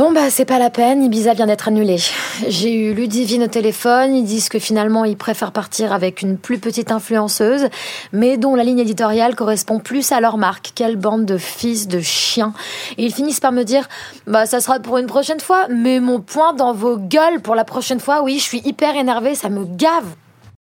Bon bah c'est pas la peine, Ibiza vient d'être annulé. J'ai eu Ludivine au téléphone, ils disent que finalement ils préfèrent partir avec une plus petite influenceuse, mais dont la ligne éditoriale correspond plus à leur marque. Quelle bande de fils de chiens. Et ils finissent par me dire bah ça sera pour une prochaine fois, mais mon point dans vos gueules pour la prochaine fois, oui, je suis hyper énervée, ça me gave.